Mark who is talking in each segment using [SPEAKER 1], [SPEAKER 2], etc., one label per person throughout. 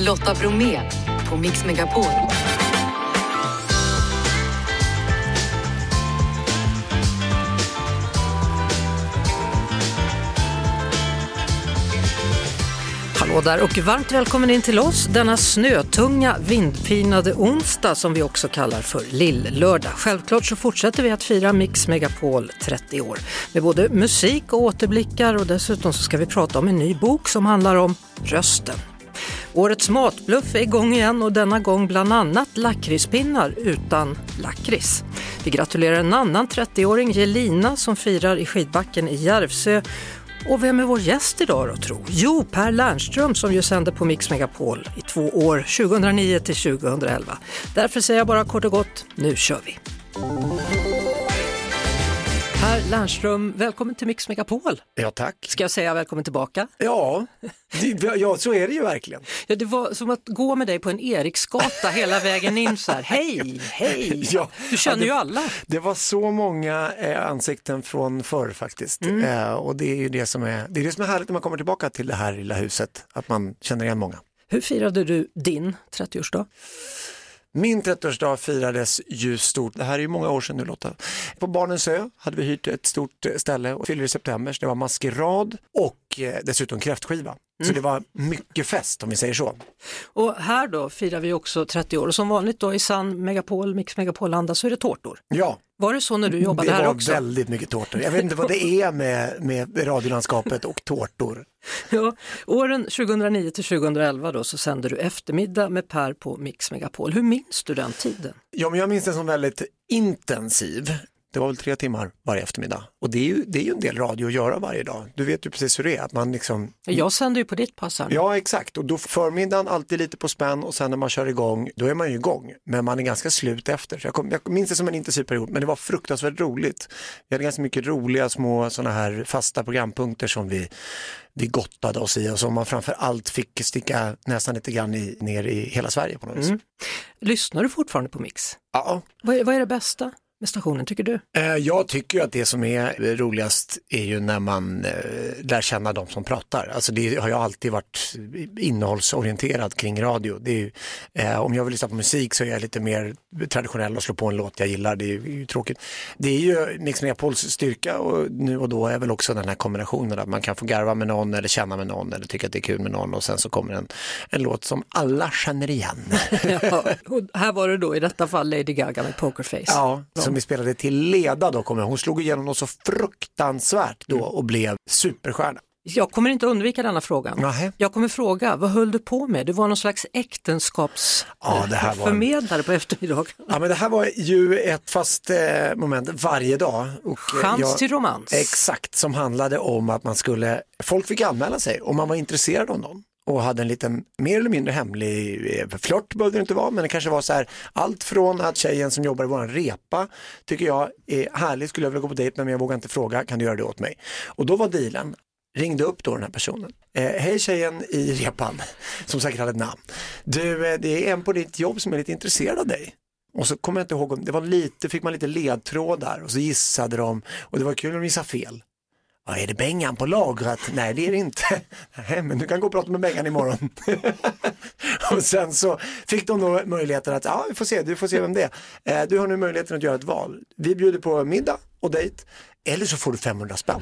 [SPEAKER 1] Lotta Bromé på Mix Megapol.
[SPEAKER 2] Hallå där och varmt välkommen in till oss denna snötunga, vindpinade onsdag som vi också kallar för lill-lördag. Självklart så fortsätter vi att fira Mix Megapol 30 år med både musik och återblickar och dessutom så ska vi prata om en ny bok som handlar om rösten. Årets matbluff är igång igen och denna gång bland annat lakritspinnar utan lakrits. Vi gratulerar en annan 30-åring, Jelina, som firar i skidbacken i Järvsö och vem är vår gäst idag då tro? Jo, Per Lernström som ju sände på Mix Megapol i två år, 2009 till 2011. Därför säger jag bara kort och gott, nu kör vi! Lernström, välkommen till Mix Megapol.
[SPEAKER 3] Ja, tack.
[SPEAKER 2] Ska jag säga välkommen tillbaka?
[SPEAKER 3] Ja, det, ja så är det ju verkligen.
[SPEAKER 2] Ja, det var som att gå med dig på en Eriksgata hela vägen in så här. Hej, hej!
[SPEAKER 3] Ja,
[SPEAKER 2] du känner
[SPEAKER 3] ja, det,
[SPEAKER 2] ju alla.
[SPEAKER 3] Det var så många eh, ansikten från förr faktiskt.
[SPEAKER 2] Mm.
[SPEAKER 3] Eh, och det är ju det som är, det är det som är härligt när man kommer tillbaka till det här lilla huset, att man känner igen många.
[SPEAKER 2] Hur firade du din 30-årsdag?
[SPEAKER 3] Min 30-årsdag firades ju stort, det här är ju många år sedan nu Lotta. På Barnens ö hade vi hyrt ett stort ställe och fyllde i september, så det var maskerad och eh, dessutom kräftskiva. Så det var mycket fest om vi säger så.
[SPEAKER 2] Och här då firar vi också 30 år och som vanligt då i sann Megapol, Mix Megapol-anda så är det tårtor.
[SPEAKER 3] Ja,
[SPEAKER 2] Var det så när du jobbade
[SPEAKER 3] det
[SPEAKER 2] här
[SPEAKER 3] var
[SPEAKER 2] också?
[SPEAKER 3] väldigt mycket tårtor. Jag vet inte vad det är med, med radiolandskapet och tårtor.
[SPEAKER 2] Ja, åren 2009 till 2011 då så sände du eftermiddag med Per på Mix Megapol. Hur minns du den tiden?
[SPEAKER 3] Ja, men jag minns den som väldigt intensiv. Det var väl tre timmar varje eftermiddag och det är, ju, det är ju en del radio att göra varje dag. Du vet ju precis hur det är, att man liksom
[SPEAKER 2] Jag sände ju på ditt pass här.
[SPEAKER 3] Ja exakt och då förmiddagen alltid lite på spänn och sen när man kör igång då är man ju igång men man är ganska slut efter. Så jag, kom, jag minns det som en intensiv period men det var fruktansvärt roligt. Vi hade ganska mycket roliga små sådana här fasta programpunkter som vi, vi gottade oss i och som man framför allt fick sticka nästan lite grann i, ner i hela Sverige på något vis.
[SPEAKER 2] Mm. Lyssnar du fortfarande på Mix?
[SPEAKER 3] Ja,
[SPEAKER 2] Vad vad är det bästa med stationen tycker du?
[SPEAKER 3] Eh, Jag tycker ju att det som är roligast är ju när man eh, lär känna de som pratar. Alltså det har ju alltid varit innehållsorienterad kring radio. Ju, eh, om jag vill lyssna på musik så är jag lite mer traditionell och slår på en låt jag gillar. Det är ju, tråkigt. Det är ju Mix Megapols styrka och nu och då är väl också den här kombinationen att man kan få garva med någon eller känna med någon eller tycka att det är kul med någon och sen så kommer en, en låt som alla känner igen.
[SPEAKER 2] Ja, här var det då i detta fall Lady Gaga med Pokerface.
[SPEAKER 3] Ja, som vi spelade till leda då kommer. Hon slog igenom något så fruktansvärt då och blev superstjärna.
[SPEAKER 2] Jag kommer inte undvika denna frågan.
[SPEAKER 3] Nähä.
[SPEAKER 2] Jag kommer fråga, vad höll du på med? Du var någon slags äktenskapsförmedlare
[SPEAKER 3] Ja, var-
[SPEAKER 2] på eftermiddagen.
[SPEAKER 3] Ja men det här var ju ett fast eh, moment varje dag. Och, eh,
[SPEAKER 2] Chans
[SPEAKER 3] jag-
[SPEAKER 2] till romans.
[SPEAKER 3] Exakt, som handlade om att man skulle, folk fick anmäla sig om man var intresserad av någon och hade en liten mer eller mindre hemlig eh, flört behövde det inte vara men det kanske var så här allt från att tjejen som jobbar i våran repa tycker jag är härlig, skulle jag vilja gå på dejt med men jag vågar inte fråga, kan du göra det åt mig? Och då var dealen, ringde upp då den här personen. Eh, Hej tjejen i repan, som säkert hade ett namn. Du, eh, det är en på ditt jobb som är lite intresserad av dig. Och så kommer jag inte ihåg, om det var lite, fick man lite ledtrådar och så gissade de och det var kul om de gissade fel. Ja, är det Bengan på lagret? Nej, det är det inte. Nej, men du kan gå och prata med Bengan imorgon. och sen så fick de då möjligheten att, ja, vi får se, du får se vem det är. Eh, Du har nu möjligheten att göra ett val. Vi bjuder på middag och dejt, eller så får du 500 spänn.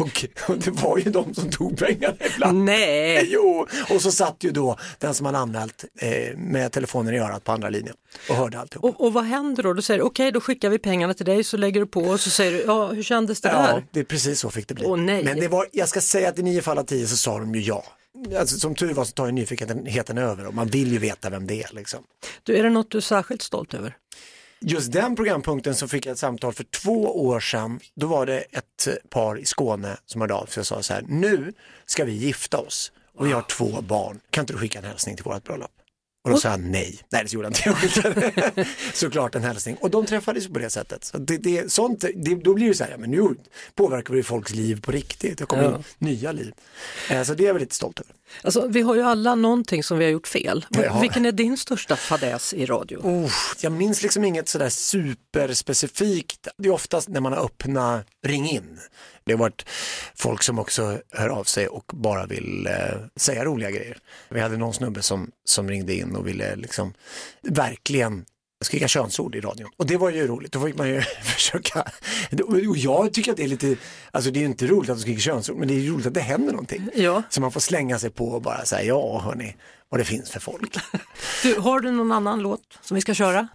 [SPEAKER 3] Och, och det var ju de som tog pengarna ibland.
[SPEAKER 2] Nej,
[SPEAKER 3] Jo, och så satt ju då den som hade anmält eh, med telefonen i örat på andra linjen och hörde alltihop.
[SPEAKER 2] och, och vad händer då? Du säger okej, då skickar vi pengarna till dig, så lägger du på och så säger du, ja, hur kändes det
[SPEAKER 3] Ja,
[SPEAKER 2] där?
[SPEAKER 3] det är precis så fick det bli.
[SPEAKER 2] Åh, nej.
[SPEAKER 3] Men det var, jag ska säga att i nio fall av tio så sa de ju ja. Alltså, som tur var så tar ju nyfikenheten över och man vill ju veta vem det är. Liksom.
[SPEAKER 2] Du, är det något du är särskilt stolt över?
[SPEAKER 3] Just den programpunkten så fick jag ett samtal för två år sedan. Då var det ett par i Skåne som hörde av sig och sa så här, nu ska vi gifta oss och vi har två barn. Kan inte du skicka en hälsning till vårt bröllop? Och då sa han nej. Nej, det gjorde han inte. Jag skickade såklart en hälsning. Och de träffades på det sättet. Så det, det, sånt, det, då blir det så här, ja, men nu påverkar vi folks liv på riktigt. Det kommer
[SPEAKER 2] Ja.
[SPEAKER 3] in nya liv. Eh, Så det är jag väldigt stolt över.
[SPEAKER 2] Alltså, vi har ju alla någonting som vi har gjort fel.
[SPEAKER 3] Ja.
[SPEAKER 2] Vilken är din största fadäs i radio?
[SPEAKER 3] Oh, jag minns liksom inget sådär superspecifikt. Det är oftast när man har öppnat ring in. Det har varit folk som också hör av sig och bara vill eh, säga roliga grejer. Vi hade någon snubbe som, som ringde in och ville liksom verkligen skrika könsord i radion. Och det var ju roligt, då fick man ju försöka. Och jag tycker att det är lite, alltså det är ju inte roligt att de skriker könsord, men det är ju roligt att det händer någonting.
[SPEAKER 2] Ja.
[SPEAKER 3] Så man får slänga sig på och bara säga, ja hörni, vad det finns för folk.
[SPEAKER 2] Du, har du någon annan låt som vi ska köra?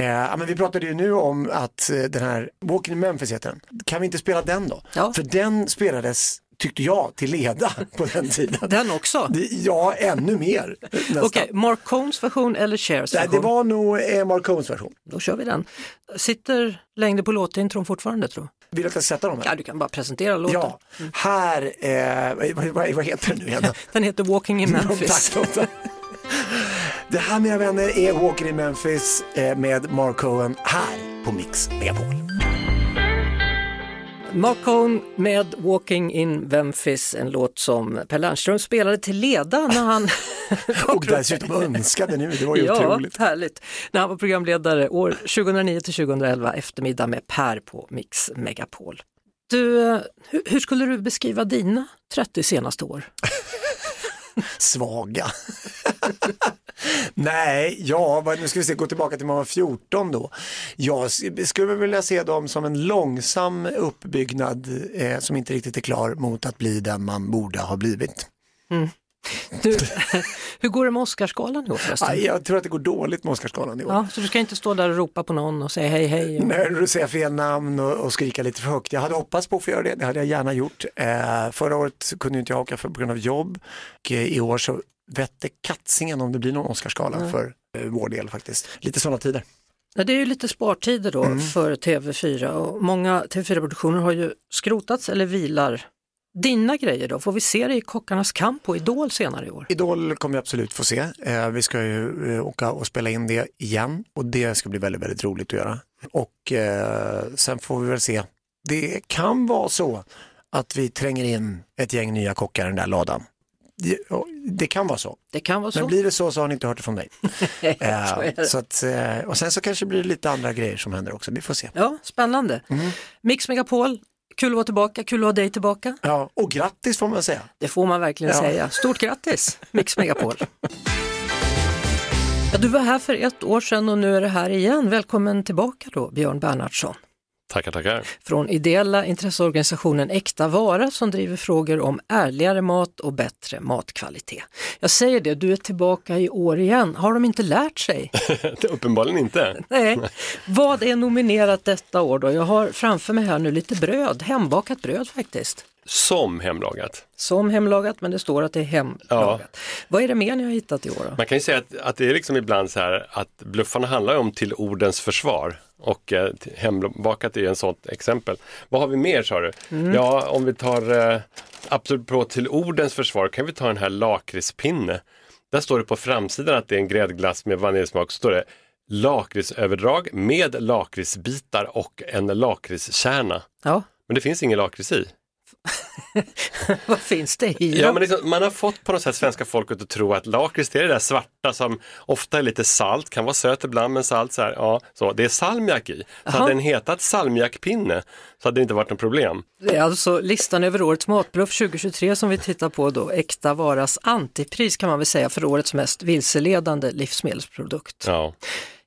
[SPEAKER 3] Eh, men vi pratade ju nu om att eh, den här Walking in Memphis heter den. Kan vi inte spela den då?
[SPEAKER 2] Ja.
[SPEAKER 3] För den spelades, tyckte jag, till leda på den tiden.
[SPEAKER 2] Den också?
[SPEAKER 3] Ja, ännu mer.
[SPEAKER 2] Okej, Mark Cohns version eller
[SPEAKER 3] Nej,
[SPEAKER 2] version?
[SPEAKER 3] det var nog eh, Mark Cohns version.
[SPEAKER 2] Då kör vi den. Sitter längden på låtintron fortfarande tror du?
[SPEAKER 3] Vill du att jag ska sätta dem här?
[SPEAKER 2] Ja, du kan bara presentera låten.
[SPEAKER 3] Ja, här, eh, vad, vad, heter den nu igen?
[SPEAKER 2] Den heter Walking in Memphis.
[SPEAKER 3] Tack. Det här mina vänner är Walker in Memphis eh, med Mark Cohen här på Mix Megapol.
[SPEAKER 2] Mark Cohn med Walking in Memphis, en låt som Per Lernström spelade till leda när han
[SPEAKER 3] Och dessutom önskade nu, det var ju
[SPEAKER 2] Ja,
[SPEAKER 3] otroligt.
[SPEAKER 2] härligt. När han var programledare år 2009 till 2011 eftermiddag med Per på Mix Megapol. Du, eh, hur, hur skulle du beskriva dina 30 senaste år?
[SPEAKER 3] Svaga. Nej, ja, nu ska vi se, gå tillbaka till man var 14 då. Jag skulle vilja se dem som en långsam uppbyggnad eh, som inte riktigt är klar mot att bli den man borde ha blivit. Mm.
[SPEAKER 2] Du, hur går det med Oscarsgalan i år förresten?
[SPEAKER 3] Jag tror att det går dåligt med Oscarsgalan i år.
[SPEAKER 2] Ja, så du ska inte stå där och ropa på någon och säga hej hej? Och...
[SPEAKER 3] När du säger fel namn och, och skrika lite för högt. Jag hade hoppats på att få göra det, det hade jag gärna gjort. Eh, förra året kunde inte jag åka för, på grund av jobb. Och, eh, I år så vette katsingen om det blir någon Oscarsgala för eh, vår del faktiskt. Lite sådana tider.
[SPEAKER 2] Ja, det är ju lite spartider då
[SPEAKER 3] Mm.
[SPEAKER 2] för TV4 och många TV4-produktioner har ju skrotats eller vilar. Dina grejer då, får vi se dig i Kockarnas kamp och Idol senare i år?
[SPEAKER 3] Idol kommer vi absolut få se. Eh, vi ska ju eh, åka och spela in det igen och det ska bli väldigt, väldigt roligt att göra. Och eh, sen får vi väl se. Det kan vara så att vi tränger in ett gäng nya kockar i den där ladan. Det, kan vara så.
[SPEAKER 2] Det kan vara så.
[SPEAKER 3] Men blir det så så har ni inte hört det från mig.
[SPEAKER 2] så
[SPEAKER 3] att, och sen så kanske blir det lite andra grejer som händer också, vi får se.
[SPEAKER 2] Ja, spännande.
[SPEAKER 3] Mm.
[SPEAKER 2] Mix Megapol, kul att vara tillbaka, kul att ha dig tillbaka.
[SPEAKER 3] Ja, och grattis får man säga.
[SPEAKER 2] Det får man verkligen
[SPEAKER 3] Ja.
[SPEAKER 2] säga. Stort grattis, Mix Megapol. Ja, du var här för ett år sedan och nu är det här igen. Välkommen tillbaka då, Björn Bernhardsson.
[SPEAKER 4] Tackar, tackar.
[SPEAKER 2] Från ideella intresseorganisationen Äkta Vara som driver frågor om ärligare mat och bättre matkvalitet. Jag säger det, du är tillbaka i år igen. Har de inte lärt sig?
[SPEAKER 4] Uppenbarligen inte.
[SPEAKER 2] Nej. Vad är nominerat detta år då? Jag har framför mig här nu lite bröd, hembakat bröd faktiskt.
[SPEAKER 4] Som hemlagat.
[SPEAKER 2] Som hemlagat, men det står att det är hemlagat. Vad är det mer ni har hittat i år? Då?
[SPEAKER 4] Man kan ju säga att, att det är liksom ibland så här att bluffarna handlar om till ordens försvar. Och eh, hembakat är ju en sånt exempel. Vad har vi mer sa du? Ja, om vi tar eh, absolut på till ordens försvar kan vi ta den här lakritspinne. Där står det på framsidan att det är en gräddglass med vaniljsmak. Så står det lakritsöverdrag med lakritsbitar och en lakritskärna.
[SPEAKER 2] Ja,
[SPEAKER 4] Men det finns ingen lakrits i.
[SPEAKER 2] vad finns det i?
[SPEAKER 4] Ja, men liksom, man har fått på något sätt svenska folket att tro att lakrits är det där svarta som ofta är lite salt, kan vara sött ibland men salt så här, ja, så. Det är salmiak i. Så
[SPEAKER 2] Jaha.
[SPEAKER 4] hade den hetat salmiakpinne så hade det inte varit något problem.
[SPEAKER 2] Det är alltså listan över årets matbluff 2023 som vi tittar på då. Äkta Varas antipris kan man väl säga för årets mest vilseledande livsmedelsprodukt.
[SPEAKER 4] Ja.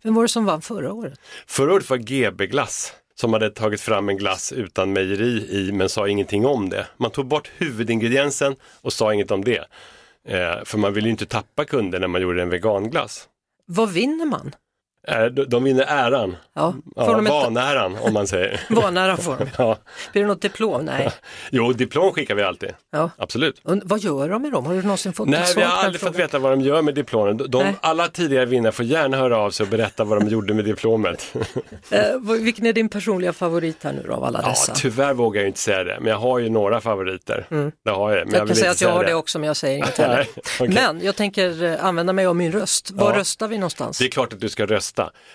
[SPEAKER 2] Vem var det som vann förra året?
[SPEAKER 4] Förra året var GB Glass som hade tagit fram en glass utan mejeri i men sa ingenting om det. Man tog bort huvudingrediensen och sa inget om det. Eh, för man vill ju inte tappa kunder när man gjorde en veganglass.
[SPEAKER 2] Vad vinner man?
[SPEAKER 4] Eh, de, vinner äran,
[SPEAKER 2] Ja,
[SPEAKER 4] ja,
[SPEAKER 2] de ett
[SPEAKER 4] vanäran om man säger.
[SPEAKER 2] vanära får de.
[SPEAKER 4] ja.
[SPEAKER 2] Blir det något diplom? Nej.
[SPEAKER 4] Jo, diplom skickar vi alltid.
[SPEAKER 2] Ja.
[SPEAKER 4] Absolut.
[SPEAKER 2] Und- vad gör de med dem? Har du någonsin fått
[SPEAKER 4] Nej, vi har aldrig fått veta vad de gör med diplomen. De, alla tidigare vinnare får gärna höra av sig och berätta vad de gjorde med diplomet.
[SPEAKER 2] Eh, vilken är din personliga favorit här nu då av alla
[SPEAKER 4] ja,
[SPEAKER 2] dessa?
[SPEAKER 4] tyvärr vågar jag inte säga det, men jag har ju några favoriter. Det har jag, men
[SPEAKER 2] Mm.
[SPEAKER 4] jag,
[SPEAKER 2] jag kan säga att jag har
[SPEAKER 4] det.
[SPEAKER 2] det också men jag säger inget heller.
[SPEAKER 4] Okej.
[SPEAKER 2] Men jag tänker eh, använda mig av min röst. Var
[SPEAKER 4] Ja.
[SPEAKER 2] röstar vi någonstans?
[SPEAKER 4] Det är klart att du ska rösta.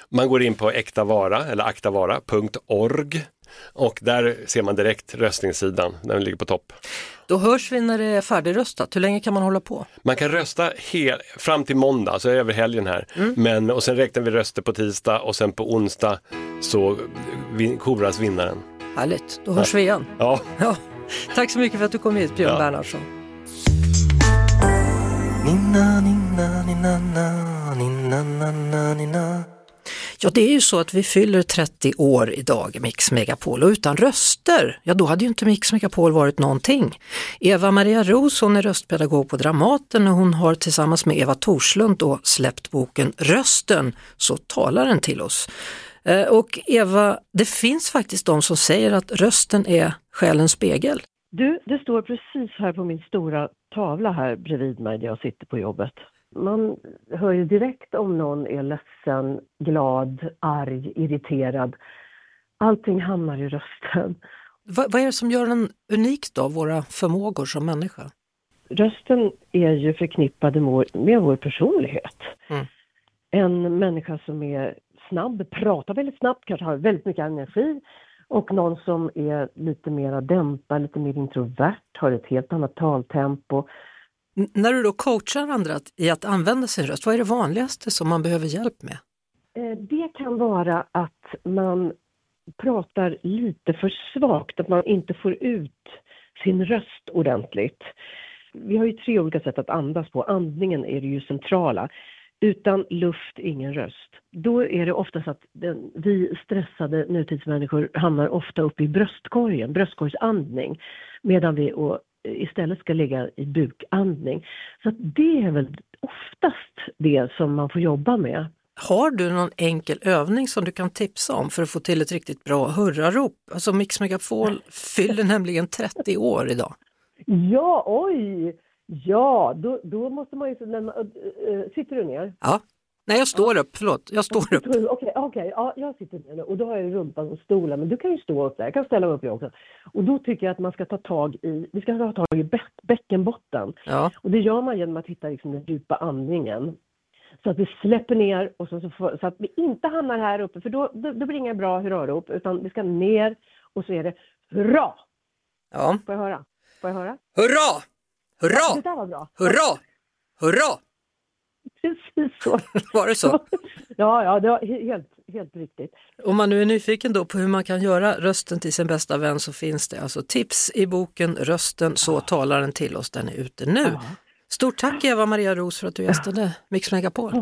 [SPEAKER 4] Man går in på äktavara eller aktavara.org och där ser man direkt röstningssidan, den ligger på topp.
[SPEAKER 2] Då hörs vi när det är färdigröstat. Hur länge kan man hålla på?
[SPEAKER 4] Man kan rösta hel, fram till måndag, alltså över helgen här.
[SPEAKER 2] Mm.
[SPEAKER 4] Men, och sen räknar vi röster på tisdag och sen på onsdag så vin, koras vinnaren.
[SPEAKER 2] Härligt, då hörs vi igen.
[SPEAKER 4] Ja,
[SPEAKER 2] Ja, Tack så mycket för att du kom hit, Björn
[SPEAKER 4] Ja.
[SPEAKER 2] Bernhardsson.
[SPEAKER 5] Na, na, na, nina.
[SPEAKER 2] Ja, det är ju så att vi fyller 30 år idag i Mix Megapol och utan röster, ja då hade ju inte Mix Megapol varit någonting. Eva Maria Ros, hon är röstpedagog på Dramaten och hon har tillsammans med Eva Torslund då släppt boken Rösten, så talar den till oss. Eh, Och Eva, det finns faktiskt de som säger att rösten är själens spegel.
[SPEAKER 6] Du, det står precis här på min stora tavla här bredvid mig där jag sitter på jobbet. Man hör ju direkt om någon är ledsen, glad, arg, irriterad. Allting hamnar i rösten.
[SPEAKER 2] Vad, vad är det som gör den unik då, våra förmågor som människa?
[SPEAKER 6] Rösten är ju förknippad med vår, personlighet.
[SPEAKER 2] Mm.
[SPEAKER 6] En människa som är snabb, pratar väldigt snabbt, kanske har väldigt mycket energi och någon som är lite mer dämpad, lite mer introvert, har ett helt annat taltempo.
[SPEAKER 2] När du då coachar andra i att använda sin röst, vad är det vanligaste som man behöver hjälp med?
[SPEAKER 6] Eh, det kan vara att man pratar lite för svagt, att man inte får ut sin röst ordentligt. Vi har ju tre olika sätt att andas på. Andningen är det ju centrala. Utan luft, ingen röst. Då är det ofta så att den, vi stressade nutidsmänniskor hamnar ofta uppe i bröstkorgen, bröstkorgsandning, medan vi och, istället ska ligga i bukandning. Så det är väl oftast det som man får jobba med.
[SPEAKER 2] Har du någon enkel övning som du kan tipsa om för att få till ett riktigt bra hurrarop? Alltså Mix Megapol fyller nämligen 30 år idag.
[SPEAKER 6] Ja, oj! Ja, då, då måste man ju... Äh, äh, sitter du ner?
[SPEAKER 2] Ja. Nej, jag står upp, förlåt, jag står upp.
[SPEAKER 6] Okej, okej, ja, jag sitter nu och då har jag ju rumpan och stolen, men du kan ju stå upp där, jag kan ställa mig upp jag också. Och då tycker jag att man ska ta tag i, vi ska ta tag i bäck, bäckenbotten.
[SPEAKER 2] Ja.
[SPEAKER 6] Och det gör man genom att hitta liksom den djupa andningen. Så att vi släpper ner och så, så, får, så att vi inte hamnar här uppe, för då, då, då blir det inga bra hurrarop, utan vi ska ner och så är det hurra!
[SPEAKER 2] ja.
[SPEAKER 6] Får jag höra? Får jag höra?
[SPEAKER 2] Hurra!
[SPEAKER 6] Det
[SPEAKER 2] Hurra!
[SPEAKER 6] där var bra.
[SPEAKER 2] Hurra! Hurra!
[SPEAKER 6] Precis så.
[SPEAKER 2] Var det så?
[SPEAKER 6] Ja, ja, det var he- helt, helt riktigt.
[SPEAKER 2] Om man nu är nyfiken då på hur man kan göra rösten till sin bästa vän så finns det alltså tips i boken Rösten, så talar den till oss. Den är ute nu. Stort tack Eva Maria Ros för att du gästade Mix Megapol.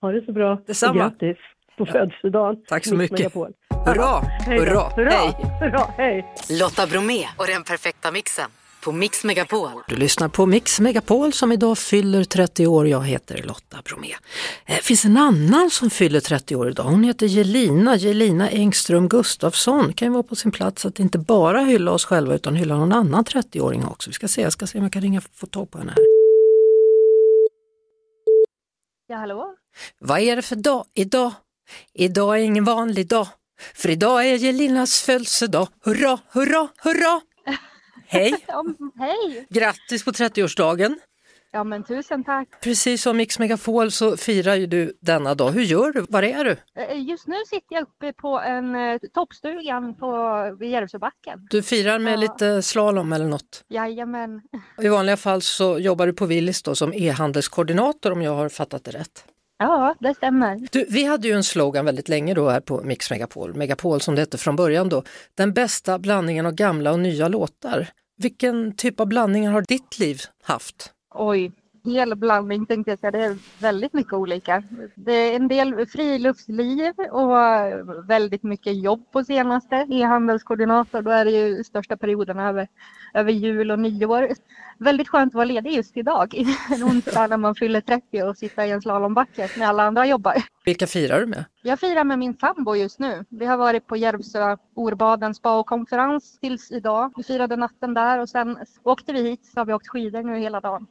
[SPEAKER 6] Ha det så bra.
[SPEAKER 2] Detsamma.
[SPEAKER 6] Och Grattis på födelsedagen.
[SPEAKER 2] Tack så
[SPEAKER 6] Mix
[SPEAKER 2] mycket.
[SPEAKER 6] Megapol.
[SPEAKER 2] Hurra!
[SPEAKER 6] Hej.
[SPEAKER 2] Hurra!
[SPEAKER 6] Hurra!
[SPEAKER 2] Hej!
[SPEAKER 6] Hurra! Hej!
[SPEAKER 1] Lotta Bromé och den perfekta mixen på Mix Megapol.
[SPEAKER 2] Du lyssnar på Mix Megapol som idag fyller 30 år. Jag heter Lotta Bromé. Det finns en annan som fyller 30 år idag. Hon heter Jelina, Jelina Engström Gustafsson. Det kan ju vara på sin plats att inte bara hylla oss själva utan hylla någon annan 30-åring också. Vi ska se, jag ska se om jag kan ringa och få tag på henne här.
[SPEAKER 7] Ja, hallå?
[SPEAKER 2] Vad är det för dag idag? Idag är ingen vanlig dag. För idag är Jelinas födelsedag. Hurra, hurra, hurra! Hej!
[SPEAKER 7] Ja, hej!
[SPEAKER 2] Grattis på 30-årsdagen!
[SPEAKER 7] Ja, men tusen tack.
[SPEAKER 2] Precis som Mix Megapol så firar ju du denna dag. Hur gör du? Var är du?
[SPEAKER 7] Eh, Just nu sitter jag uppe på en eh, toppstugan på Järvsöbacken.
[SPEAKER 2] Du firar med
[SPEAKER 7] Ja.
[SPEAKER 2] lite slalom eller något.
[SPEAKER 7] Jajamän.
[SPEAKER 2] I vanliga fall så jobbar du på Willys då som e-handelskoordinator om jag har fattat det rätt.
[SPEAKER 7] Ja, det stämmer.
[SPEAKER 2] Du, vi hade ju en slogan väldigt länge då här på Mix Megapol, Megapol som det hette från början då. Den bästa blandningen av gamla och nya låtar. Vilken typ av blandningar har ditt liv haft?
[SPEAKER 7] Oj, hel blandning tänkte jag säga. Det är väldigt mycket olika. Det är en del friluftsliv och väldigt mycket jobb på senaste. E-handelskoordinator, då är det ju största perioden över, över jul och nyår. Väldigt skönt att vara ledig just idag, en onsdag när man fyller 30 och sitta i en slalombacke när alla andra jobbar.
[SPEAKER 2] Vilka firar du med?
[SPEAKER 7] Jag firar med min sambo just nu. Vi har varit på Järvsö Orbaden spa och konferens tills idag. Vi firade natten där och sen åkte vi hit så har vi åkt skidor nu hela dagen.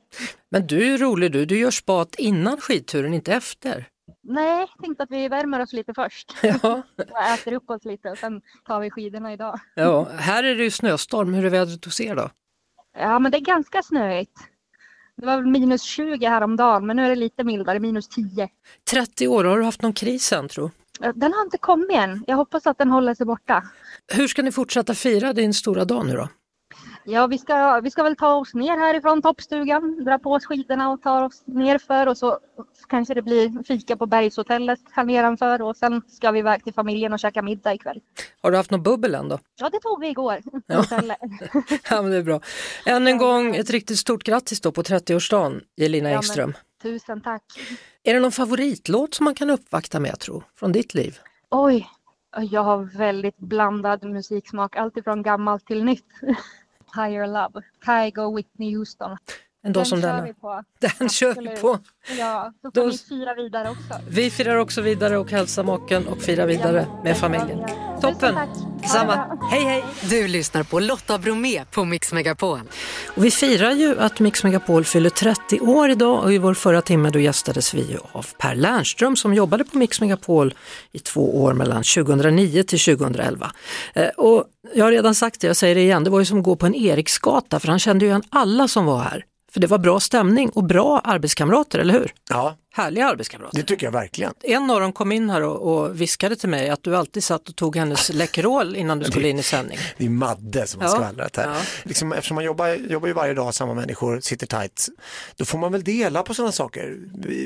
[SPEAKER 2] Men du är rolig du, du gör spat innan skidturen, inte efter.
[SPEAKER 7] Nej, tänkte att vi värmer oss lite först
[SPEAKER 2] Ja,
[SPEAKER 7] och äter upp oss lite och sen tar vi skidorna idag.
[SPEAKER 2] ja. här är det ju snöstorm, hur är vädret hos er då?
[SPEAKER 7] Ja, men det är ganska snöigt. Det var minus 20 häromdagen, men nu är det lite mildare, minus 10.
[SPEAKER 2] 30 år, har du haft någon kris än tro?
[SPEAKER 7] Den har inte kommit än. Jag hoppas att den håller sig borta.
[SPEAKER 2] Hur ska ni fortsätta fira din stora dag nu då?
[SPEAKER 7] Ja, vi ska, vi ska väl ta oss ner härifrån toppstugan, dra på oss skidorna och ta oss nerför och så kanske det blir fika på bergshotellet här nedanför och sen ska vi iväg till familjen och käka middag ikväll.
[SPEAKER 2] Har du haft något bubbel än då?
[SPEAKER 7] Ja, det tog vi igår.
[SPEAKER 2] Ja. Ja, men det är bra. Än en gång ett riktigt stort grattis då på 30-årsdagen, Elina
[SPEAKER 7] Ja, men-
[SPEAKER 2] Ekström.
[SPEAKER 7] Tusen tack.
[SPEAKER 2] Är det någon favoritlåt som man kan uppvakta med, tro, från ditt liv?
[SPEAKER 7] Oj, jag har väldigt blandad musiksmak, alltifrån gammalt till nytt. Higher Love, Kygo, Whitney Houston.
[SPEAKER 2] En dag som
[SPEAKER 7] kör
[SPEAKER 2] denna.
[SPEAKER 7] vi på.
[SPEAKER 2] Den kör vi
[SPEAKER 7] Absolut.
[SPEAKER 2] på.
[SPEAKER 7] Ja, då
[SPEAKER 2] Då-
[SPEAKER 7] får ni fira vidare också.
[SPEAKER 2] Vi firar också vidare och hälsar maken och firar vidare med familjen. Toppen!
[SPEAKER 7] Ha det
[SPEAKER 2] Detsamma. Hej hej!
[SPEAKER 1] Du lyssnar på Lotta Bromé på Mix Megapol.
[SPEAKER 2] Och vi firar ju att Mix Megapol fyller 30 år idag och i vår förra timme då gästades vi av Per Lernström som jobbade på Mix Megapol i två år mellan 2009 till 2011. Eh, Och jag har redan sagt det, jag säger det igen, det var ju som att gå på en Eriksgata för han kände ju igen alla som var här. Det var bra stämning och bra arbetskamrater, eller hur?
[SPEAKER 3] Ja,
[SPEAKER 2] Härliga arbetskamrater.
[SPEAKER 3] det tycker jag verkligen.
[SPEAKER 2] En av dem kom in här och, och viskade till mig att du alltid satt och tog hennes Läkerol innan du skulle in i sändning.
[SPEAKER 3] Det är Madde som har
[SPEAKER 2] Ja.
[SPEAKER 3] skvallrat här.
[SPEAKER 2] Ja.
[SPEAKER 3] Liksom, eftersom man jobbar, jobbar ju varje dag, samma människor, sitter tight, då får man väl dela på sådana saker.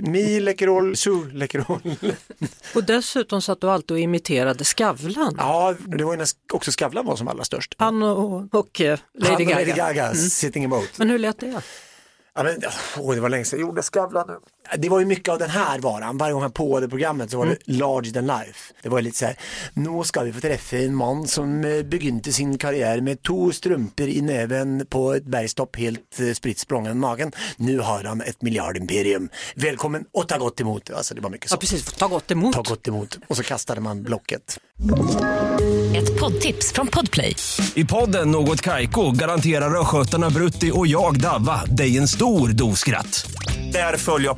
[SPEAKER 3] Mi, Läkerol, Su, Läkerol.
[SPEAKER 2] Och dessutom satt du alltid och imiterade Skavlan.
[SPEAKER 3] Ja, det var ju när också Skavlan var som allra störst.
[SPEAKER 2] Han och, och eh, Lady
[SPEAKER 3] Han och
[SPEAKER 2] Gaga.
[SPEAKER 3] Lady Gaga, sitting emot.
[SPEAKER 2] Men hur lät det?
[SPEAKER 3] Ja, men, oh, det var länge sedan jag gjorde Skavlan nu. Det var ju mycket av den här varan. Varje gång han påade programmet så var det large than life. Det var ju lite så här, nu ska vi få träffa en man som eh, begynte sin karriär med två strumpor i näven på ett bergstopp helt eh, spritt sprången magen. Nu har han ett miljardimperium. Välkommen och ta gott emot. Alltså det var mycket
[SPEAKER 2] Ja
[SPEAKER 3] så.
[SPEAKER 2] precis, ta gott emot.
[SPEAKER 3] Ta gott emot. Och så kastade man blocket.
[SPEAKER 8] Ett poddtips från Podplay.
[SPEAKER 9] I podden Något Kaiko garanterar östgötarna Brutti och jag, Davva, dig en stor dos skratt. Där följer jag